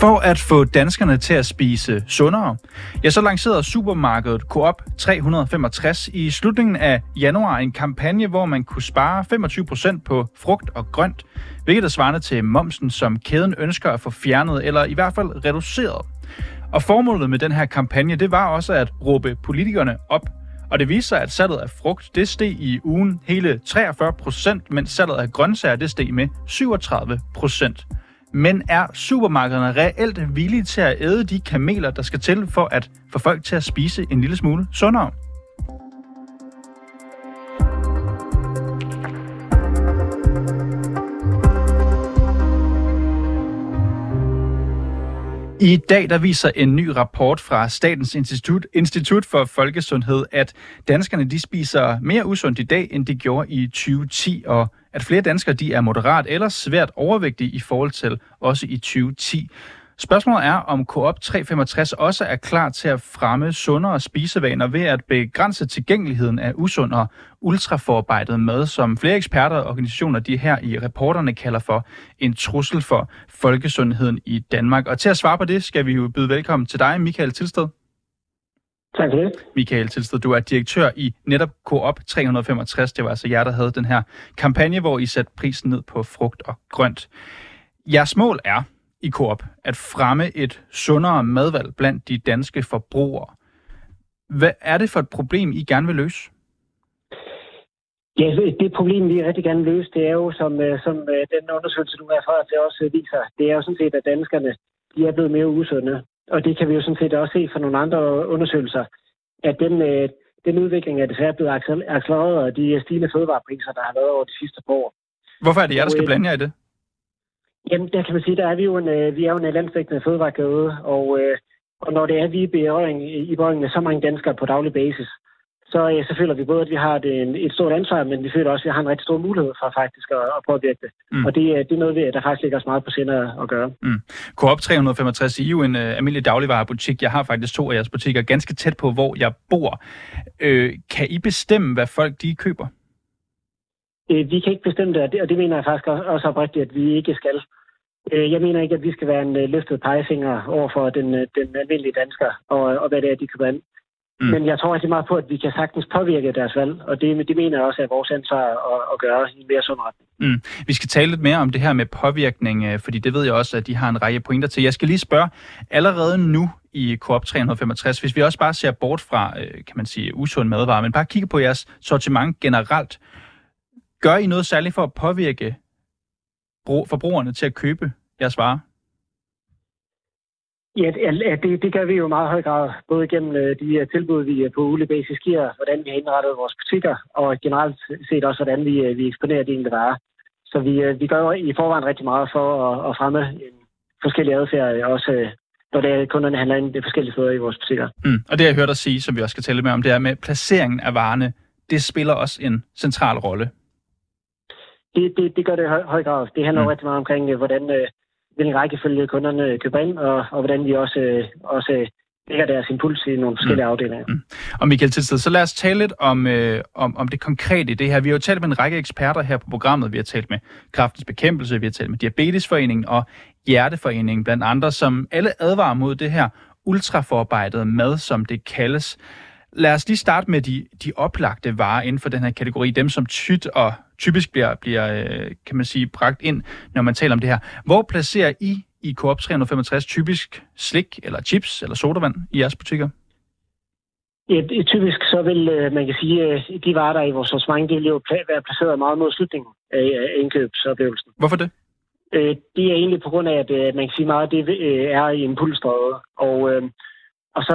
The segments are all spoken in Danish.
For at få danskerne til at spise sundere, ja, så lancerede supermarkedet Coop 365 i slutningen af januar en kampagne, hvor man kunne spare 25% på frugt og grønt, hvilket er svarende til momsen, som kæden ønsker at få fjernet eller i hvert fald reduceret. Og formålet med den her kampagne, det var også at råbe politikerne op. Og det viser sig, at salget af frugt, det steg i ugen hele 43 procent, mens salget af grøntsager, det steg med 37 procent. Men er supermarkederne reelt villige til at æde de kameler, der skal til for at få folk til at spise en lille smule sundere? I dag der viser en ny rapport fra Statens Institut, Institut for Folkesundhed, at danskerne de spiser mere usundt i dag, end de gjorde i 2010, og at flere danskere de er moderat eller svært overvægtige i forhold til også i 2010. Spørgsmålet er, om Coop 365 også er klar til at fremme sundere spisevaner ved at begrænse tilgængeligheden af usund og ultraforarbejdet mad, som flere eksperter og organisationer de her i reporterne kalder for en trussel for folkesundheden i Danmark. Og til at svare på det, skal vi jo byde velkommen til dig, Michael Tilsted. Tak for det. Michael Tilsted, du er direktør i netop Coop 365. Det var altså jer, der havde den her kampagne, hvor I satte prisen ned på frugt og grønt. Jeres mål er, i Coop at fremme et sundere madvalg blandt de danske forbrugere. Hvad er det for et problem, I gerne vil løse? Ja, det problem, vi rigtig gerne vil løse, det er jo, som, øh, som øh, den undersøgelse, du har fra til også viser, det er jo sådan set, at danskerne de er blevet mere usunde. Og det kan vi jo sådan set også se fra nogle andre undersøgelser, at den, øh, den udvikling er desværre blevet accelereret af de stigende fødevarepriser, der har været over de sidste par år. Hvorfor er det jer, der skal blande jer i det? Jamen, der kan man sige, der er vi jo en, øh, vi er jo en landstækkende fødevarekæde, og, øh, og når det er, vi er i berøring, i berøring med så mange danskere på daglig basis, så, ja, så føler vi både, at vi har et, et stort ansvar, men vi føler også, at vi har en rigtig stor mulighed for faktisk at, at påvirke det. Mm. Og det, det er noget, der faktisk ligger os meget på sinde at gøre. Mm. Coop 365 I er jo en uh, almindelig dagligvarebutik. Jeg har faktisk to af jeres butikker ganske tæt på, hvor jeg bor. Øh, kan I bestemme, hvad folk de køber? Øh, vi kan ikke bestemme det, og det, og det mener jeg faktisk også oprigtigt, at vi ikke skal. Øh, jeg mener ikke, at vi skal være en øh, løftet pegefinger over for den, den almindelige dansker, og, og hvad det er, de kan ind. Mm. Men jeg tror rigtig meget på, at vi kan sagtens påvirke deres valg, og det, det mener jeg også er vores ansvar at, at gøre i mere sund retning. Mm. Vi skal tale lidt mere om det her med påvirkning, fordi det ved jeg også, at de har en række pointer til. Jeg skal lige spørge, allerede nu i Coop 365, hvis vi også bare ser bort fra, kan man sige, usund madvarer, men bare kigger på jeres sortiment generelt, Gør I noget særligt for at påvirke forbrugerne til at købe jeres varer? Ja, det, det gør vi jo i meget høj grad, både gennem øh, de tilbud, vi på ulig basis giver, hvordan vi har indrettet vores butikker, og generelt set også, hvordan vi, øh, vi eksponerer de enkelte varer. Så vi, øh, vi gør jo i forvejen rigtig meget for at, at fremme en forskellige adfærd, også når det er, kunderne handler ind de forskellige steder i vores butikker. Mm. Og det, jeg hørte dig sige, som vi også skal tale med om, det er med placeringen af varerne. Det spiller også en central rolle det, det, det gør det i høj, høj grad. Det handler mm. rigtig meget omkring, øh, hvordan, øh, hvilken rækkefølge kunderne køber ind, og, og hvordan vi også, øh, også lægger deres impuls i nogle forskellige mm. afdelinger. Mm. Og Michael Tilsted, så lad os tale lidt om, øh, om, om det konkrete i det her. Vi har jo talt med en række eksperter her på programmet. Vi har talt med Kraftens Bekæmpelse, vi har talt med Diabetesforeningen og Hjerteforeningen blandt andre, som alle advarer mod det her ultraforarbejdede mad, som det kaldes. Lad os lige starte med de, de oplagte varer inden for den her kategori. Dem, som tyt og typisk bliver, bliver, øh, kan man sige, bragt ind, når man taler om det her. Hvor placerer I i Coop 365 typisk slik eller chips eller sodavand i jeres butikker? Ja, typisk så vil øh, man kan sige, at øh, de varer, der i vores sortiment, de vil jo være placeret meget mod slutningen af indkøbsoplevelsen. Hvorfor det? Det er egentlig på grund af, at man kan sige meget, at det er i impulsdrevet. Og, og så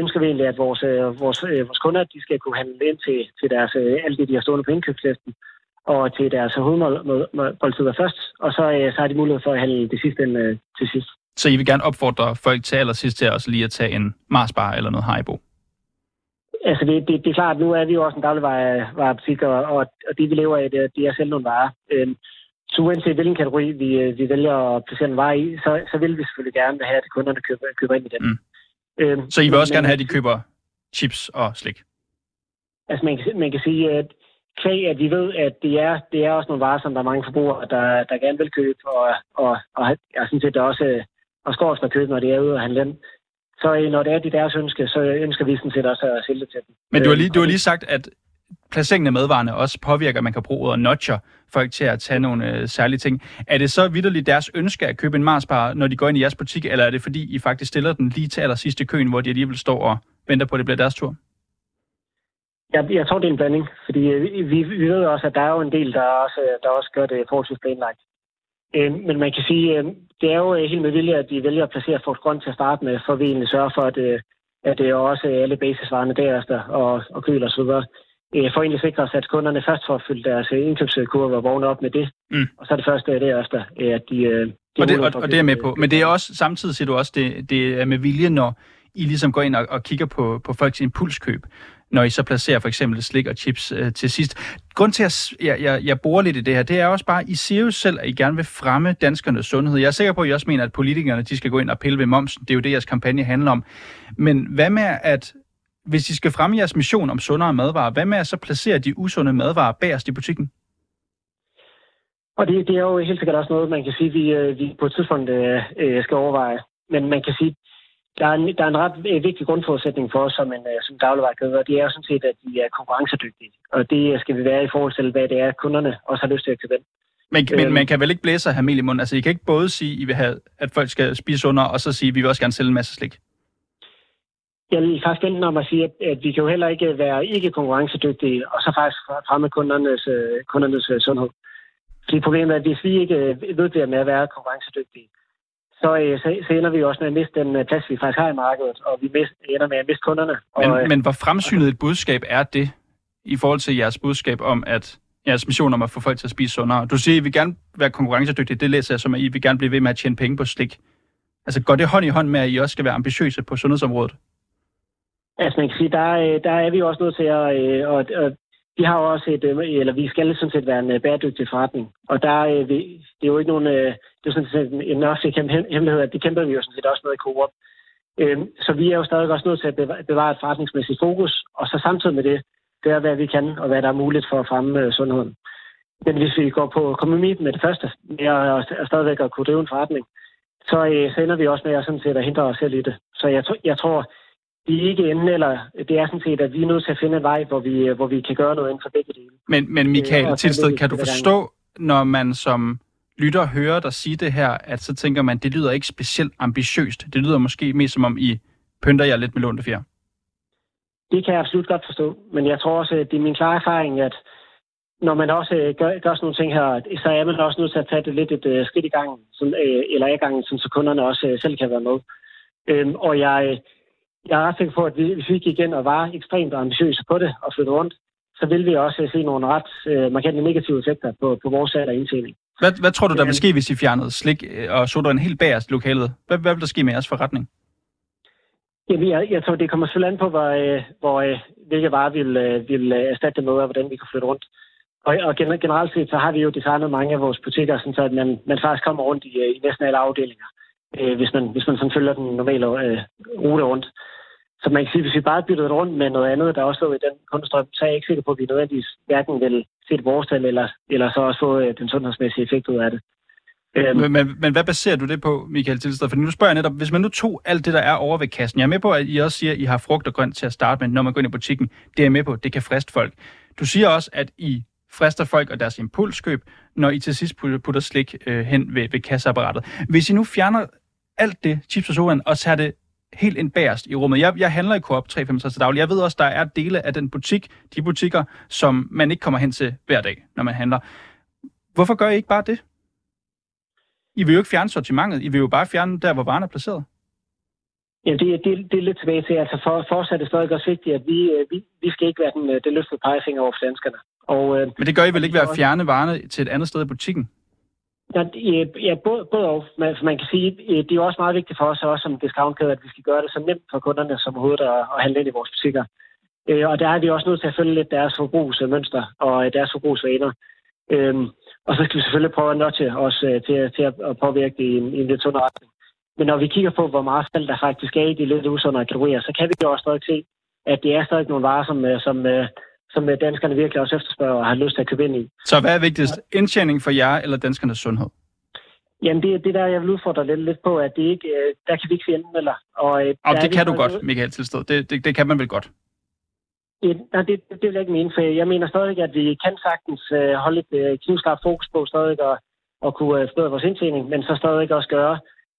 ønsker vi egentlig, at vores, vores, vores kunder de skal kunne handle ind til, til deres, alt det, de har stående på indkøbslisten og til deres hovedmåltider først, og så, øh, så har de mulighed for at handle det sidste end, øh, til sidst. Så I vil gerne opfordre folk til allersidst til også lige at tage en Marsbar eller noget Haribo? Altså det, det, det er klart, nu er vi jo også en dagligvarebutik, og, og, og det vi lever af, det, det er selv nogle varer. Øhm, så uanset hvilken kategori vi, øh, vi vælger at placere en vare i, så, så vil vi selvfølgelig gerne have, at kunderne køber, køber ind i den. Mm. Øhm, så I vil også men, gerne have, at de køber chips og slik? Altså man kan, man kan sige, at kvæg, at vi ved, at det er, det er også nogle varer, som der er mange forbrugere, der, der gerne vil købe, og, og, og jeg synes, at det også og skal også købe, når de er ude og handle. Så øh, når det er de deres ønske, så ønsker vi sådan set også at sælge til dem. Men du har lige, du har lige sagt, at placeringen af madvarerne også påvirker, at man kan bruge ordet notcher folk til at tage nogle øh, særlige ting. Er det så vidderligt deres ønske at købe en Marsbar, når de går ind i jeres butik, eller er det fordi, I faktisk stiller den lige til allersidste køen, hvor de alligevel står og venter på, at det bliver deres tur? Jeg, jeg tror, det er en blanding, fordi øh, vi, vi ved også, at der er jo en del, der også, der også gør det forholdsvis planlagt. Øh, men man kan sige, øh, det er jo helt med vilje, at de vælger at placere Frugt Grønt til at starte med, for vi egentlig sørger for, at, øh, at det er også alle basisvarerne derefter, og, og køl og så videre, øh, for egentlig sikre os, at kunderne først får fyldt deres indkøbskurve og vågne op med det, mm. og så er det første derefter, at de... de og, det, og, og det er med på. Men det er også, samtidig siger du også, det, det er med vilje, når I ligesom går ind og, og kigger på, på folks impulskøb når I så placerer for eksempel slik og chips øh, til sidst. Grund til, at jeg, jeg, jeg bruger lidt i det her, det er også bare, at I siger jo selv, at I gerne vil fremme danskernes sundhed. Jeg er sikker på, at I også mener, at politikerne de skal gå ind og pille ved momsen. Det er jo det, jeres kampagne handler om. Men hvad med, at hvis I skal fremme jeres mission om sundere madvarer, hvad med at så placere de usunde madvarer bagerst i butikken? Og det, det er jo helt sikkert også noget, man kan sige, vi, øh, vi på et tidspunkt øh, øh, skal overveje. Men man kan sige, der er, en, der er en ret øh, vigtig grundforudsætning for os som en øh, som dagligvarekæde, og det er jo sådan set, at vi er konkurrencedygtige. Og det skal vi være i forhold til, hvad det er, kunderne også har lyst til at købe men, men øhm. man kan vel ikke blæse og have mel i munden? Altså, I kan ikke både sige, at I vil have, at folk skal spise under, og så sige, at vi vil også gerne sælge en masse slik? Jeg vil faktisk enten om at sige, at, at vi kan jo heller ikke være ikke konkurrencedygtige, og så faktisk fremme kundernes, øh, kundernes sundhed. Fordi problemet er, at hvis vi ikke ved med at være konkurrencedygtige, så, øh, så, så ender vi også med at miste den øh, plads, vi faktisk har i markedet, og vi mist, ender med at miste kunderne. Men, og, øh, men hvor fremsynet et budskab er det, i forhold til jeres budskab om, at jeres mission om at få folk til at spise sundere? Du siger, at I vil gerne være konkurrencedygtige. Det læser jeg som, at I vil gerne blive ved med at tjene penge på slik. Altså går det hånd i hånd med, at I også skal være ambitiøse på sundhedsområdet? Altså man kan sige, der, der er vi også nødt til at, at, at vi har også et, øh, eller vi skal sådan set være en øh, bæredygtig forretning. Og der, øh, det er jo ikke nogen, det er sådan set en også hemmelighed, at det kæmper vi jo sådan set også med i Coop. Øhm, så vi er jo stadig også nødt til at bevare et forretningsmæssigt fokus, og så samtidig med det, det hvad vi kan, og hvad der er muligt for at fremme sundheden. Men hvis vi går på kompromis med det første, med at stadigvæk at kunne drive en forretning, så, så ender vi også med at, sådan set, at hindre os selv i det. Så jeg, jeg tror, vi er ikke inde, eller det er sådan set, at vi er nødt til at finde en vej, hvor vi, hvor vi kan gøre noget inden for begge dele. Men, men Michael øh, Tilsted, kan du forstå, når man som lytter hører dig sige det her, at så tænker man, det lyder ikke specielt ambitiøst. Det lyder måske mest som om, I pynter jer lidt med lånte fjer. Det kan jeg absolut godt forstå, men jeg tror også, at det er min klare erfaring, at når man også øh, gør, gør sådan nogle ting her, så er man også nødt til at tage det lidt et uh, skridt i gangen, som, uh, eller i gangen, så kunderne også uh, selv kan være med. Um, og jeg, jeg er ret sikker på, at hvis vi gik igen og var ekstremt ambitiøse på det og flyttede rundt, så vil vi også se nogle ret uh, markante negative effekter på, på vores salg og indtjening. Hvad, hvad tror du, der vil ske, hvis I fjernede slik øh, og en helt bagerst lokalet? Hvad, hvad vil der ske med jeres forretning? Jamen, jeg, jeg tror, det kommer selvfølgelig an på, hvor, øh, hvor, øh, hvilke varer vi vil, vil erstatte det med, og hvordan vi kan flytte rundt. Og, og generelt set, så har vi jo designet mange af vores butikker, sådan så at man, man faktisk kommer rundt i, i næsten alle afdelinger, øh, hvis, man, hvis man sådan følger den normale øh, rute rundt. Så man kan sige, hvis vi bare byttede rundt med noget andet, der også lå i den kundestrøm, så er jeg ikke sikker på, at vi nødvendigvis hverken vil se det vores tal, eller, eller så også få øh, den sundhedsmæssige effekt ud af det. Øhm. Men, men, men hvad baserer du det på, Michael Tilsted? For nu spørger jeg netop, hvis man nu tog alt det, der er over ved kassen. Jeg er med på, at I også siger, at I har frugt og grønt til at starte med, når man går ind i butikken. Det er jeg med på, det kan friste folk. Du siger også, at I frister folk og deres impulskøb, når I til sidst putter slik øh, hen ved, ved kasseapparatet. Hvis I nu fjerner alt det, chips og sodaen, og tager det helt ind bagerst i rummet. Jeg, jeg handler i Coop 365 til daglig. Jeg ved også, der er dele af den butik, de butikker, som man ikke kommer hen til hver dag, når man handler. Hvorfor gør I ikke bare det? I vil jo ikke fjerne sortimentet. I vil jo bare fjerne der, hvor varen er placeret. Ja, det, det, det er lidt tilbage til. Altså for, fortsat er det stadig også vigtigt, at vi, øh, vi, vi skal ikke være den, øh, det løftede pegefinger over for danskerne. Og, øh, Men det gør I vel ikke ved at fjerne varerne til et andet sted i butikken? Ja, ja både, både og. Man, altså, man kan sige, øh, det er også meget vigtigt for os, også som discountkæde, at vi skal gøre det så nemt for kunderne som overhovedet at, at handle ind i vores butikker. Øh, og der er vi også nødt til at følge lidt deres forbrugsmønster og øh, deres forbrugsvaner. Øhm, og så skal vi selvfølgelig prøve at notche os øh, til, til at påvirke det i en, i en lidt sundere retning. Men når vi kigger på, hvor meget salg der faktisk er i de lidt usundere kategorier, så kan vi jo også stadig se, at det er stadig nogle varer, som, som, som danskerne virkelig også efterspørger og har lyst til at købe ind i. Så hvad er vigtigst? Indtjening for jer eller danskernes sundhed? Jamen, det er det der, jeg vil udfordre lidt, lidt på, at det ikke, øh, der kan vi ikke enten eller. Og, øh, og det kan du godt, Michael Tilsted. Det, det, det kan man vel godt? Ja, nej, det, det vil jeg ikke mene, for jeg mener stadig, at vi kan sagtens uh, holde et uh, knivskarpt fokus på stadig at, at kunne uh, forbedre vores indtjening, men så stadig også gøre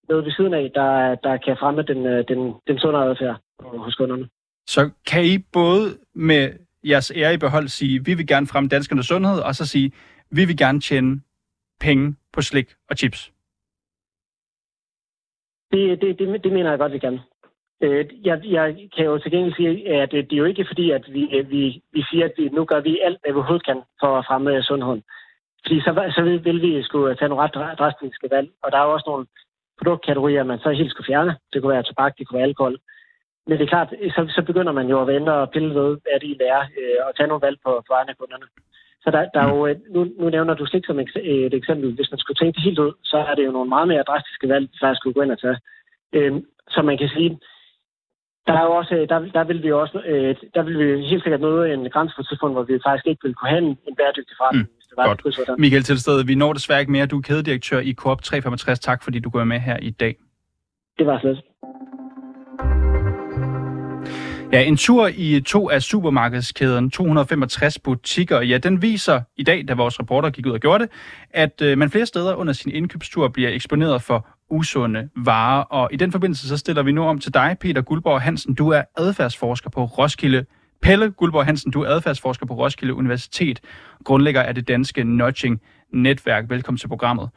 noget ved siden af, der, der kan fremme den, uh, den, den sunde adfærd hos kunderne. Så kan I både med jeres ære i behold sige, vi vil gerne fremme danskernes sundhed, og så sige, vi vil gerne tjene penge på slik og chips? Det, det, det, det mener jeg godt, vi kan. Øh, jeg, jeg kan jo til gengæld sige, at øh, det er jo ikke fordi, at vi, øh, vi, vi siger, at vi, nu gør vi alt, hvad vi overhovedet kan for at fremme sundheden. Fordi så, så vil, vil vi skulle tage nogle ret drastiske valg. Og der er jo også nogle produktkategorier, man så helt skulle fjerne. Det kunne være tobak, det kunne være alkohol. Men det er klart, så, så begynder man jo at vente og pille ved, hvad det er, øh, og tage nogle valg på, på egne kunderne. Så der, der er jo, øh, nu, nu nævner du slik som et eksempel. Hvis man skulle tænke det helt ud, så er det jo nogle meget mere drastiske valg, vi faktisk skulle gå ind og tage. Øhm, så man kan sige, der er jo også, der, der vil vi også, øh, der vil vi helt sikkert møde en grænse på et tidspunkt, hvor vi faktisk ikke vil kunne have en, en bæredygtig forretning. Mm. Det var Godt. Michael Tilsted, vi når desværre ikke mere. Du er kædedirektør i Coop 365. Tak, fordi du går med her i dag. Det var slet. Ja, en tur i to af supermarkedskæden 265 butikker, ja, den viser i dag, da vores reporter gik ud og gjorde det, at øh, man flere steder under sin indkøbstur bliver eksponeret for usunde varer. Og i den forbindelse så stiller vi nu om til dig, Peter Guldborg Hansen. Du er adfærdsforsker på Roskilde. Pelle Guldborg Hansen, du er adfærdsforsker på Roskilde Universitet, grundlægger af det danske Nudging Netværk. Velkommen til programmet.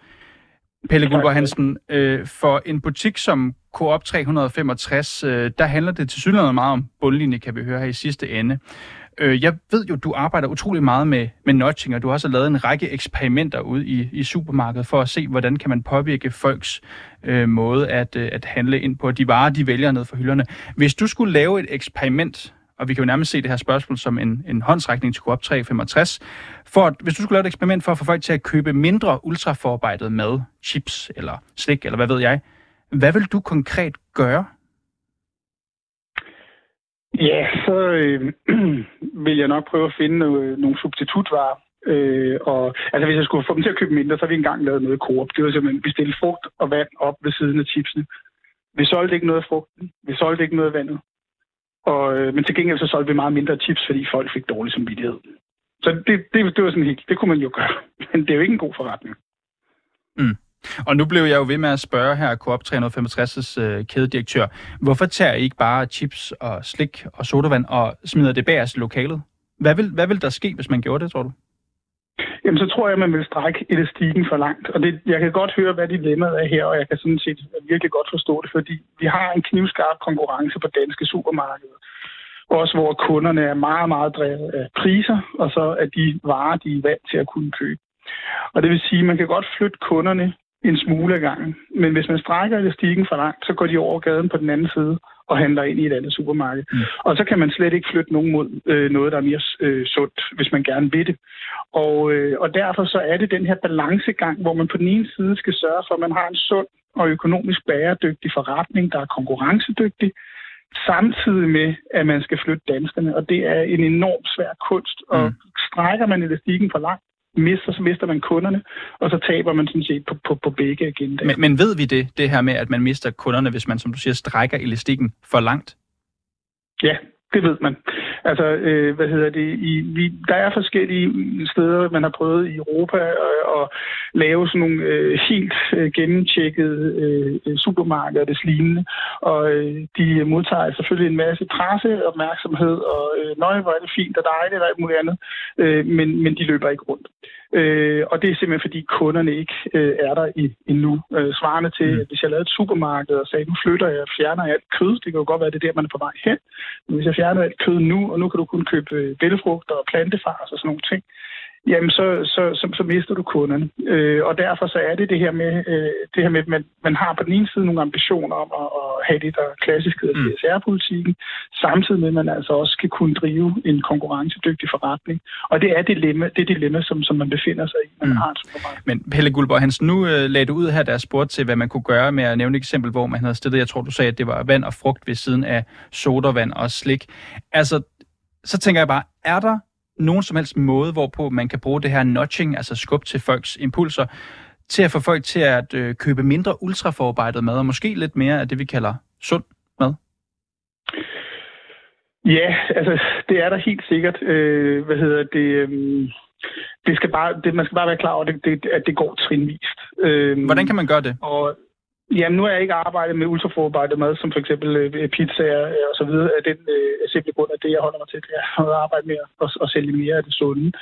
Pelle Guldborg Hansen, øh, for en butik som Coop 365, øh, der handler det til synligheden meget om bundlinje, kan vi høre her i sidste ende. Øh, jeg ved jo, du arbejder utrolig meget med, med nudging, og du har også lavet en række eksperimenter ude i, i supermarkedet for at se, hvordan kan man påvirke folks øh, måde at, øh, at handle ind på de varer, de vælger ned fra hylderne. Hvis du skulle lave et eksperiment, og vi kan jo nærmest se det her spørgsmål som en, en håndsrækning til Coop 365, for at, hvis du skulle lave et eksperiment for at få folk til at købe mindre ultraforarbejdet mad, chips eller slik, eller hvad ved jeg, hvad vil du konkret gøre? Ja, så øh, vil jeg nok prøve at finde øh, nogle substitutvarer. Øh, og, altså hvis jeg skulle få dem til at købe mindre, så har vi engang lavet noget Coop. Det var simpelthen bestille frugt og vand op ved siden af chipsene. Vi solgte ikke noget af frugten. Vi solgte ikke noget af vandet. Og, øh, men til gengæld så solgte vi meget mindre chips, fordi folk fik dårlig samvittighed. Så det, det, det var sådan helt, det kunne man jo gøre. Men det er jo ikke en god forretning. Mm. Og nu blev jeg jo ved med at spørge her Coop 365's øh, kædedirektør, hvorfor tager I ikke bare chips og slik og sodavand og smider det bag os i lokalet? Hvad vil, hvad vil der ske, hvis man gjorde det, tror du? Jamen, så tror jeg, man vil strække elastikken for langt. Og det, jeg kan godt høre, hvad dilemmaet er her, og jeg kan sådan set virkelig godt forstå det, fordi vi har en knivskarp konkurrence på danske supermarkeder. Også hvor kunderne er meget, meget drevet af priser, og så er de varer, de er vant til at kunne købe. Og det vil sige, at man kan godt flytte kunderne en smule af gangen. Men hvis man strækker elastikken for langt, så går de over gaden på den anden side og handler ind i et andet supermarked. Mm. Og så kan man slet ikke flytte nogen mod øh, noget, der er mere øh, sundt, hvis man gerne vil det. Og, øh, og derfor så er det den her balancegang, hvor man på den ene side skal sørge for, at man har en sund og økonomisk bæredygtig forretning, der er konkurrencedygtig, samtidig med, at man skal flytte danskerne. Og det er en enormt svær kunst. Og mm. strækker man elastikken for langt, mister, så mister man kunderne, og så taber man sådan set på, på, på begge agendaer. Men, men ved vi det, det her med, at man mister kunderne, hvis man, som du siger, strækker elastikken for langt? Ja, det ved man. Altså, øh, hvad hedder det? I, vi, der er forskellige steder, man har prøvet i Europa at, at lave sådan nogle øh, helt øh, gennemtjekkede øh, supermarkeder og det lignende. Og øh, de modtager selvfølgelig en masse presseopmærksomhed, og øh, nøje, hvor er det fint og dejligt og alt muligt andet. Øh, men, men de løber ikke rundt. Øh, og det er simpelthen, fordi kunderne ikke øh, er der i, endnu. Øh, svarende til, mm. at hvis jeg lavede et supermarked og sagde, nu flytter jeg fjerner alt kød, det kan jo godt være, det er der, man er på vej hen. Men hvis jeg fjerner alt kød nu, og nu kan du kun købe øh, bælgefrugter og plantefars og sådan nogle ting, jamen så, så, så, så mister du kunderne. Øh, og derfor så er det det her med, øh, det her med at man, man har på den ene side nogle ambitioner om at, at have det, der klassisk hedder mm. CSR-politikken, samtidig med, at man altså også skal kunne drive en konkurrencedygtig forretning. Og det er dilemma, det dilemma, som, som man befinder sig i, når man mm. har et supermarked. Men Pelle Guldborg Hansen, nu øh, lagde du ud her, der spurgte til, hvad man kunne gøre med at nævne et eksempel, hvor man havde stillet, jeg tror, du sagde, at det var vand og frugt ved siden af sodavand og slik. Altså, så tænker jeg bare, er der nogen som helst måde, hvorpå man kan bruge det her nudging, altså skub til folks impulser, til at få folk til at øh, købe mindre ultraforarbejdet mad, og måske lidt mere af det, vi kalder sund mad? Ja, altså det er der helt sikkert. Øh, hvad hedder det? Øh, det skal bare, det, man skal bare være klar over, det, det, at det går trinvist. Øh, Hvordan kan man gøre det? Og Jamen, nu har jeg ikke arbejdet med ultraforarbejdet mad, som for eksempel øh, pizzaer og så videre, af den øh, simple grund at det, jeg holder mig til, det er at arbejde med at, at sælge mere af det sunde.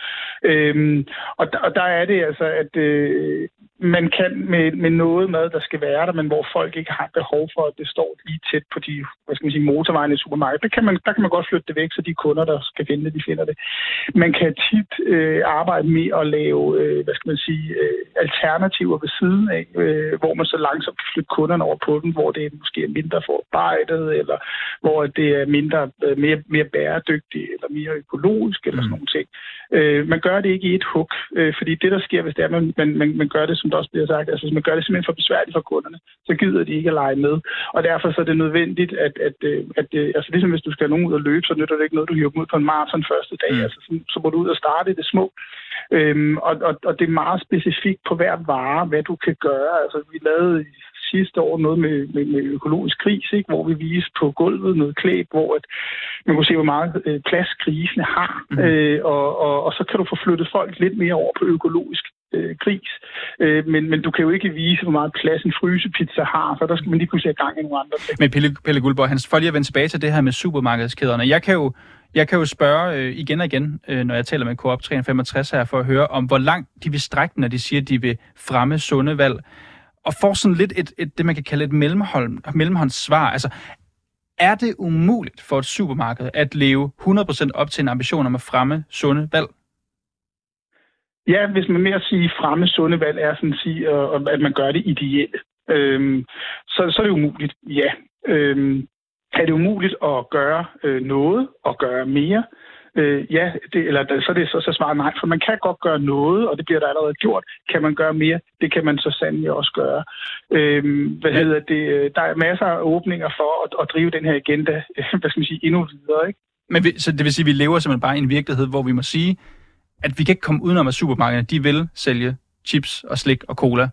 Øhm, og, der, og der er det altså, at øh, man kan med, med noget mad, der skal være der, men hvor folk ikke har behov for, at det står lige tæt på de hvad skal man sige, motorvejene i supermarkedet. Der kan, man, der kan man godt flytte det væk, så de kunder, der skal finde det, de finder det. Man kan tit øh, arbejde med at lave, øh, hvad skal man sige, øh, alternativer ved siden af, øh, hvor man så langsomt flytte kunderne over på den, hvor det måske er mindre forarbejdet, eller hvor det er mindre, øh, mere, mere bæredygtigt, eller mere økologisk, eller mm. sådan nogle ting. Øh, man gør det ikke i et hug, øh, fordi det, der sker, hvis det er, man, man, man, man gør det, som der også bliver sagt, altså hvis man gør det simpelthen for besværligt for kunderne, så gider de ikke at lege med. Og derfor så er det nødvendigt, at, at, at, at altså ligesom hvis du skal have nogen ud og løbe, så nytter det ikke noget, du hiver dem ud på en maraton første dag. Mm. Altså, så, så må du ud og starte i det små. Øhm, og, og, og det er meget specifikt på hver vare, hvad du kan gøre. Altså, vi lavede sidste år noget med, med, med økologisk kris, ikke? hvor vi viste på gulvet noget klæb, hvor at man kunne se, hvor meget øh, plads grisene har. Mm. Øh, og, og, og så kan du få flyttet folk lidt mere over på økologisk øh, gris. Øh, men, men du kan jo ikke vise, hvor meget plads en frysepizza har, for der skal man lige pludselig have gang i nogle andre ting. Men Pelle, Pelle Guldborg, han får lige at vende tilbage til det her med supermarkedskæderne. Jeg kan jo jeg kan jo spørge øh, igen og igen, øh, når jeg taler med Coop 365 her, for at høre om, hvor langt de vil strække, når de siger, at de vil fremme sunde valg og får sådan lidt et, et, det, man kan kalde et mellemhåndssvar. Altså, er det umuligt for et supermarked at leve 100% op til en ambition om at fremme sunde valg? Ja, hvis man mere sige fremme sunde valg, er sådan at sige, at man gør det ideelle. Øhm, så, så er det umuligt, ja. Øhm, er det umuligt at gøre øh, noget og gøre mere? Øh, ja, det, eller så er det så, så svaret nej, for man kan godt gøre noget, og det bliver der allerede gjort. Kan man gøre mere? Det kan man så sandelig også gøre. Øh, hvad ja. hedder det? Øh, der er masser af åbninger for at, at drive den her agenda, hvad skal man sige, endnu videre, ikke? Men vi, så det vil sige, at vi lever simpelthen bare i en virkelighed, hvor vi må sige, at vi kan ikke komme udenom, at supermarkederne de vil sælge chips og slik og cola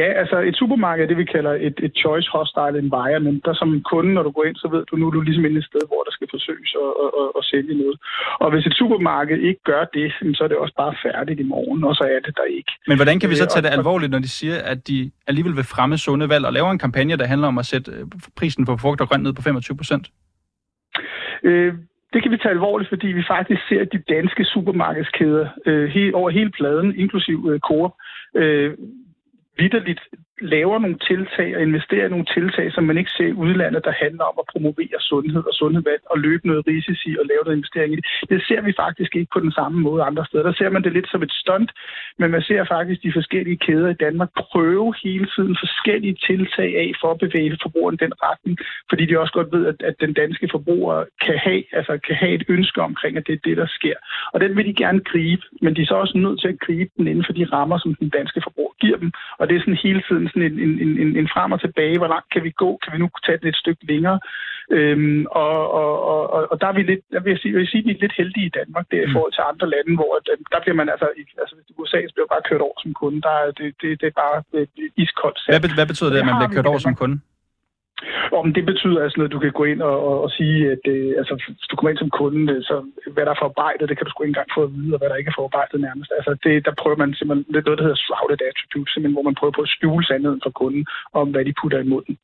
Ja, altså et supermarked, det vi kalder et, et choice hostile environment, der som kunde, når du går ind, så ved du, nu er du ligesom inde et sted, hvor der skal forsøges at, at, at, at sælge noget. Og hvis et supermarked ikke gør det, så er det også bare færdigt i morgen, og så er det der ikke. Men hvordan kan vi så øh, tage det alvorligt, når de siger, at de alligevel vil fremme sunde valg og laver en kampagne, der handler om at sætte øh, prisen på frugt og grønt ned på 25 procent? Øh, det kan vi tage alvorligt, fordi vi faktisk ser, at de danske supermarkedskæder øh, he, over hele pladen, inklusiv øh, Coop, øh, vidderligt laver nogle tiltag og investerer i nogle tiltag, som man ikke ser i udlandet, der handler om at promovere sundhed og sundhedsvalg og løbe noget risici og lave noget investering i det. Det ser vi faktisk ikke på den samme måde andre steder. Der ser man det lidt som et stunt, men man ser faktisk de forskellige kæder i Danmark prøve hele tiden forskellige tiltag af for at bevæge forbrugeren den retning, fordi de også godt ved, at, at den danske forbruger kan have, altså kan have et ønske omkring, at det er det, der sker. Og den vil de gerne gribe, men de er så også nødt til at gribe den inden for de rammer, som den danske forbruger giver dem. Og det er sådan hele tiden sådan en, en, en, en frem og tilbage. Hvor langt kan vi gå? Kan vi nu tage det et stykke længere? Øhm, og, og, og, og der er vi lidt, jeg vil sige, jeg vil sige, vi er lidt heldige i Danmark der, i mm. forhold til andre lande, hvor der bliver man altså, altså hvis USA bliver bare kørt over som kunde. Der er, det, det, det er bare det, iskoldt. Hvad, hvad betyder det, at man bliver kørt over som kunde? Om det betyder altså noget, du kan gå ind og, og, og sige, at øh, altså, hvis du kommer ind som kunde, øh, så hvad der er forarbejdet, det kan du sgu ikke engang få at vide, og hvad der ikke er forarbejdet nærmest. Altså, det, der prøver man simpelthen, det er noget, der hedder shrouded attribute, simpelthen, hvor man prøver på at skjule sandheden for kunden om, hvad de putter i munden.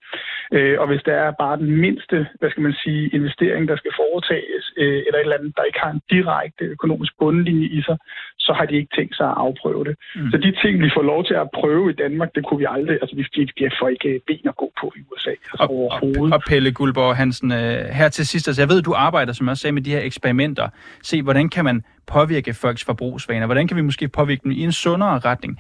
Øh, og hvis der er bare den mindste, hvad skal man sige, investering, der skal foretages, øh, eller et eller andet, der ikke har en direkte økonomisk bundlinje i sig, så har de ikke tænkt sig at afprøve det. Mm. Så de ting, vi får lov til at prøve i Danmark, det kunne vi aldrig, altså vi, vi får ikke ben at gå på i USA. Altså, overhovedet. Og Pelle Guldborg Hansen, øh, her til sidst, altså jeg ved, du arbejder, som jeg også sagde, med de her eksperimenter. Se, hvordan kan man påvirke folks forbrugsvaner? Hvordan kan vi måske påvirke dem i en sundere retning?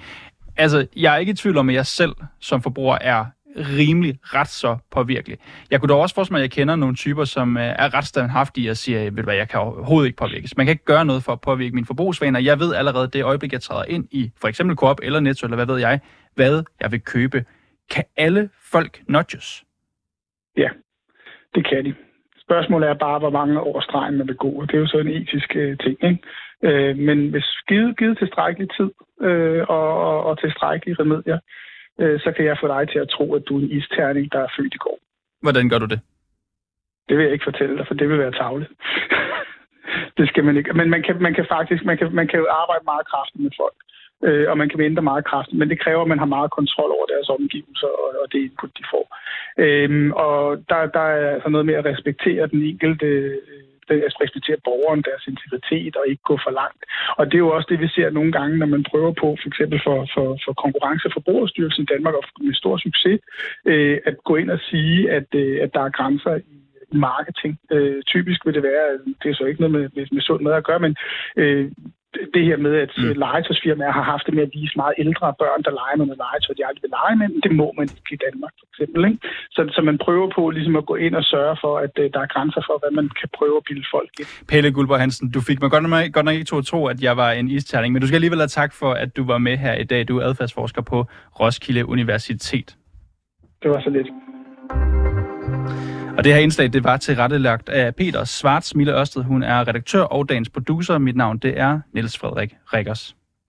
Altså, jeg er ikke i tvivl om, at jeg selv som forbruger er rimelig ret så påvirkelig. Jeg kunne dog også forestille mig, at jeg kender nogle typer, som øh, er ret standhaftige og siger, ved du hvad, jeg kan overhovedet ikke påvirkes. Man kan ikke gøre noget for at påvirke mine forbrugsvaner. Jeg ved allerede det øjeblik, jeg træder ind i for eksempel Coop eller Netto, eller hvad ved jeg, hvad jeg vil købe. Kan alle folk nudges? Ja, det kan de. Spørgsmålet er bare, hvor mange år stregen man vil gå, og det er jo så en etisk øh, ting. Ikke? Øh, men hvis givet, givet tilstrækkelig tid, øh, og, og, og tilstrækkelige remedier, øh, så kan jeg få dig til at tro, at du er en isterning, der er født i går. Hvordan gør du det? Det vil jeg ikke fortælle dig, for det vil være tavligt. det skal man ikke. Men man kan, man kan faktisk man kan, man kan arbejde meget kraftigt med folk øh, og man kan ændre meget kraftigt, men det kræver, at man har meget kontrol over deres omgivelser og, og det input, de får. Øhm, og der, der er altså noget med at respektere den enkelte øh, at respektere borgeren, deres integritet og ikke gå for langt. Og det er jo også det, vi ser nogle gange, når man prøver på, for eksempel for, for, for Konkurrence- og Forbrugerstyrelsen i Danmark, og med stor succes, øh, at gå ind og sige, at, øh, at der er grænser i marketing. Øh, typisk vil det være, det er så ikke noget med, med, med sund mad at gøre, men øh, det her med, at mm. legetøjsfirmaer har haft det med at vise meget ældre børn, der leger med noget legetøj, de aldrig vil lege med, det må man ikke i Danmark, for eksempel. Ikke? Så, så man prøver på ligesom at gå ind og sørge for, at uh, der er grænser for, hvad man kan prøve at bilde folk ind. Pelle Guldborg Hansen, du fik mig godt nok, godt nok ikke til at tro, at jeg var en isterning, men du skal alligevel have tak for, at du var med her i dag. Du er adfærdsforsker på Roskilde Universitet. Det var så lidt. Og det her indslag, det var tilrettelagt af Peter Svarts Mille Ørsted. Hun er redaktør og dagens producer. Mit navn, det er Niels Frederik Rikkers.